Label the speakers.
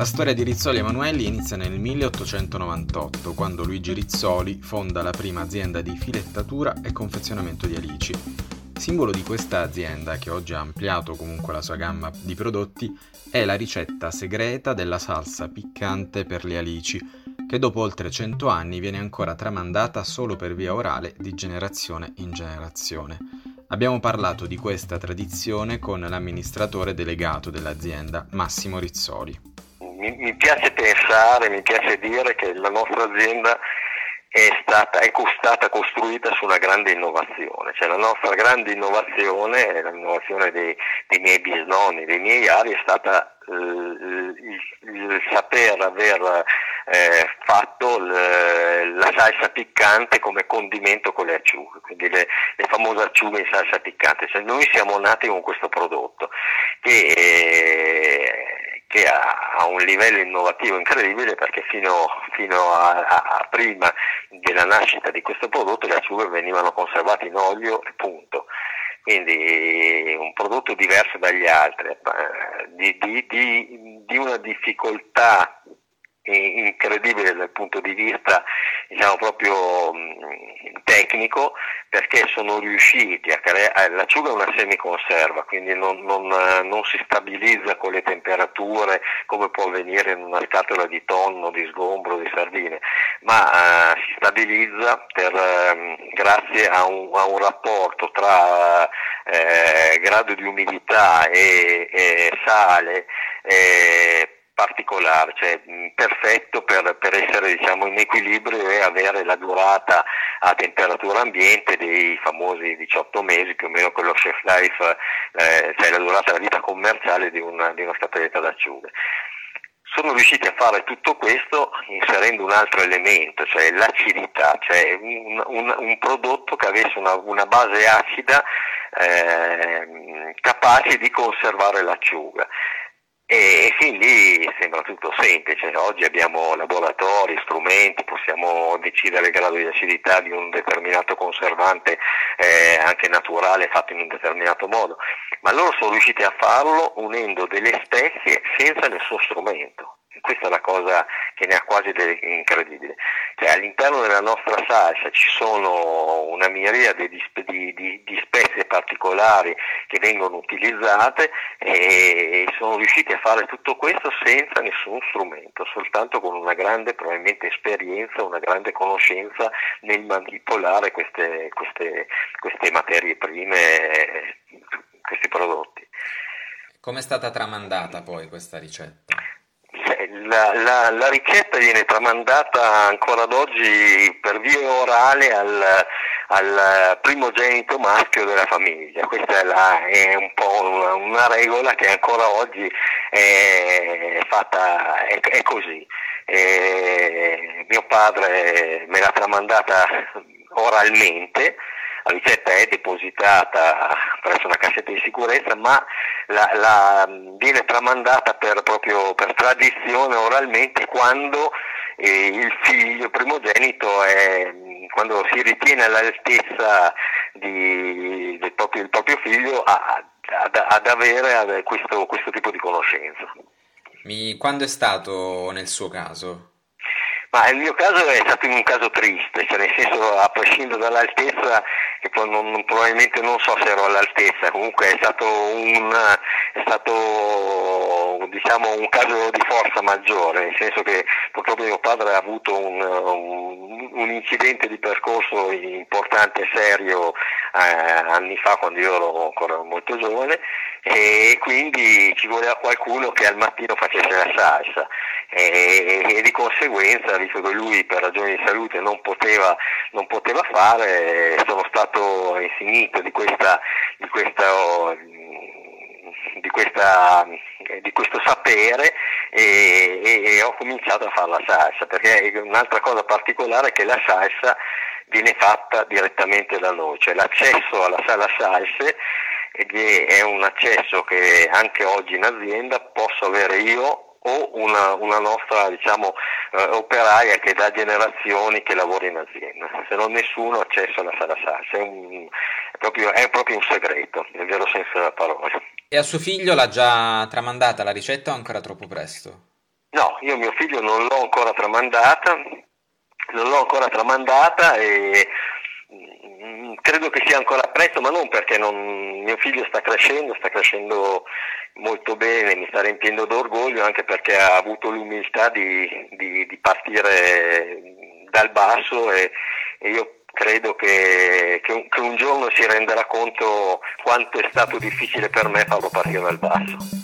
Speaker 1: La storia di Rizzoli Emanuelli inizia nel 1898, quando Luigi Rizzoli fonda la prima azienda di filettatura e confezionamento di alici. Simbolo di questa azienda, che oggi ha ampliato comunque la sua gamma di prodotti, è la ricetta segreta della salsa piccante per le alici, che dopo oltre 100 anni viene ancora tramandata solo per via orale di generazione in generazione. Abbiamo parlato di questa tradizione con l'amministratore delegato dell'azienda, Massimo Rizzoli
Speaker 2: mi, mi, piace pensare, mi piace dire che la nostra azienda è stata, è stata costruita su una grande innovazione, cioè la nostra grande innovazione, l'innovazione dei, dei miei bisnonni, dei miei ari, è stata eh, il, il, saper aver eh, fatto l, la salsa piccante come condimento con le acciughe, quindi le, le famose acciughe in salsa piccante, cioè noi siamo nati con questo prodotto che eh, ha, un livello innovativo incredibile perché fino, fino a, a, a, prima della nascita di questo prodotto le acciughe venivano conservate in olio e punto. Quindi un prodotto diverso dagli altri, eh, di, di, di, di una difficoltà incredibile dal punto di vista diciamo proprio tecnico perché sono riusciti a creare l'acciuga è una semiconserva quindi non, non, non, si stabilizza con le temperature come può avvenire in una scatola di tonno, di sgombro, di sardine ma uh, si stabilizza per, uh, grazie a un, a un, rapporto tra uh, grado di umidità e, e sale particolare, cioè perfetto per, per essere diciamo, in equilibrio e avere la durata a temperatura ambiente dei famosi 18 mesi, più o meno quello chef life, eh, cioè la durata della vita commerciale di una, di una scatoletta d'acciughe sono riusciti a fare tutto questo inserendo un altro elemento, cioè l'acidità, cioè un, un, un prodotto che avesse una, una base acida eh, capace di conservare l'acciuga. E quindi sembra tutto semplice, oggi abbiamo laboratori, strumenti, possiamo decidere il grado di acidità di un determinato conservante eh, anche naturale fatto in un determinato modo, ma loro sono riusciti a farlo unendo delle spezie senza nessun strumento questa è la cosa che ne ha quasi incredibile. Cioè, all'interno della nostra salsa ci sono una miriade di, di, di, di, spezie particolari che vengono utilizzate e sono riusciti a fare tutto questo senza nessun strumento, soltanto con una grande probabilmente esperienza, una grande conoscenza nel manipolare queste, queste, queste materie prime, questi prodotti.
Speaker 1: Come è stata tramandata poi questa ricetta?
Speaker 2: La, la, la, ricetta viene tramandata ancora ad oggi per via orale al, al primogenito maschio della famiglia. Questa è, la, è un po' una, una, regola che ancora oggi è, fatta, è, è così. E mio padre me l'ha tramandata oralmente la ricetta è depositata presso una cassetta di sicurezza, ma la, la, viene tramandata per, proprio per tradizione oralmente quando eh, il figlio primogenito è, quando si ritiene all'altezza di, del, proprio, del proprio figlio a, ad, ad, avere questo, questo tipo di conoscenza.
Speaker 1: Mi, quando è stato nel suo caso?
Speaker 2: Ma il mio caso è stato un caso triste, cioè nel senso a prescindere dall'altezza, che poi non, probabilmente non so se ero all'altezza, comunque è stato un, è stato, diciamo, un caso di forza maggiore, nel senso che purtroppo mio padre ha avuto un, un, un incidente di percorso importante e serio eh, anni fa quando io ero ancora molto giovane e quindi ci voleva qualcuno che al mattino facesse la salsa. E, e di conseguenza visto che lui per ragioni di salute non poteva, non poteva fare, sono stato insignito di, questa, di, questa, di, questa, di questo sapere e, e, e, ho cominciato a fare la salsa, perché un'altra cosa particolare è che la salsa viene fatta direttamente da noi, cioè l'accesso alla sala salse è un accesso che anche oggi in azienda posso avere io o una, una nostra diciamo, eh, operaia che da generazioni che lavora in azienda, se non nessuno ha accesso alla sala salsa, è, un, è, proprio, è proprio un segreto, nel vero senso della parola.
Speaker 1: E a suo figlio l'ha già tramandata la ricetta o ancora troppo presto?
Speaker 2: No, io mio figlio non l'ho ancora tramandata, non l'ho ancora tramandata e mm, credo che sia ancora presto, ma non perché non, mio figlio sta crescendo, sta crescendo molto bene, mi sta riempiendo d'orgoglio anche perché ha avuto l'umiltà di, di, di partire dal basso e, e io credo che, che, un, che un giorno si renderà conto quanto è stato difficile per me farlo partire dal basso.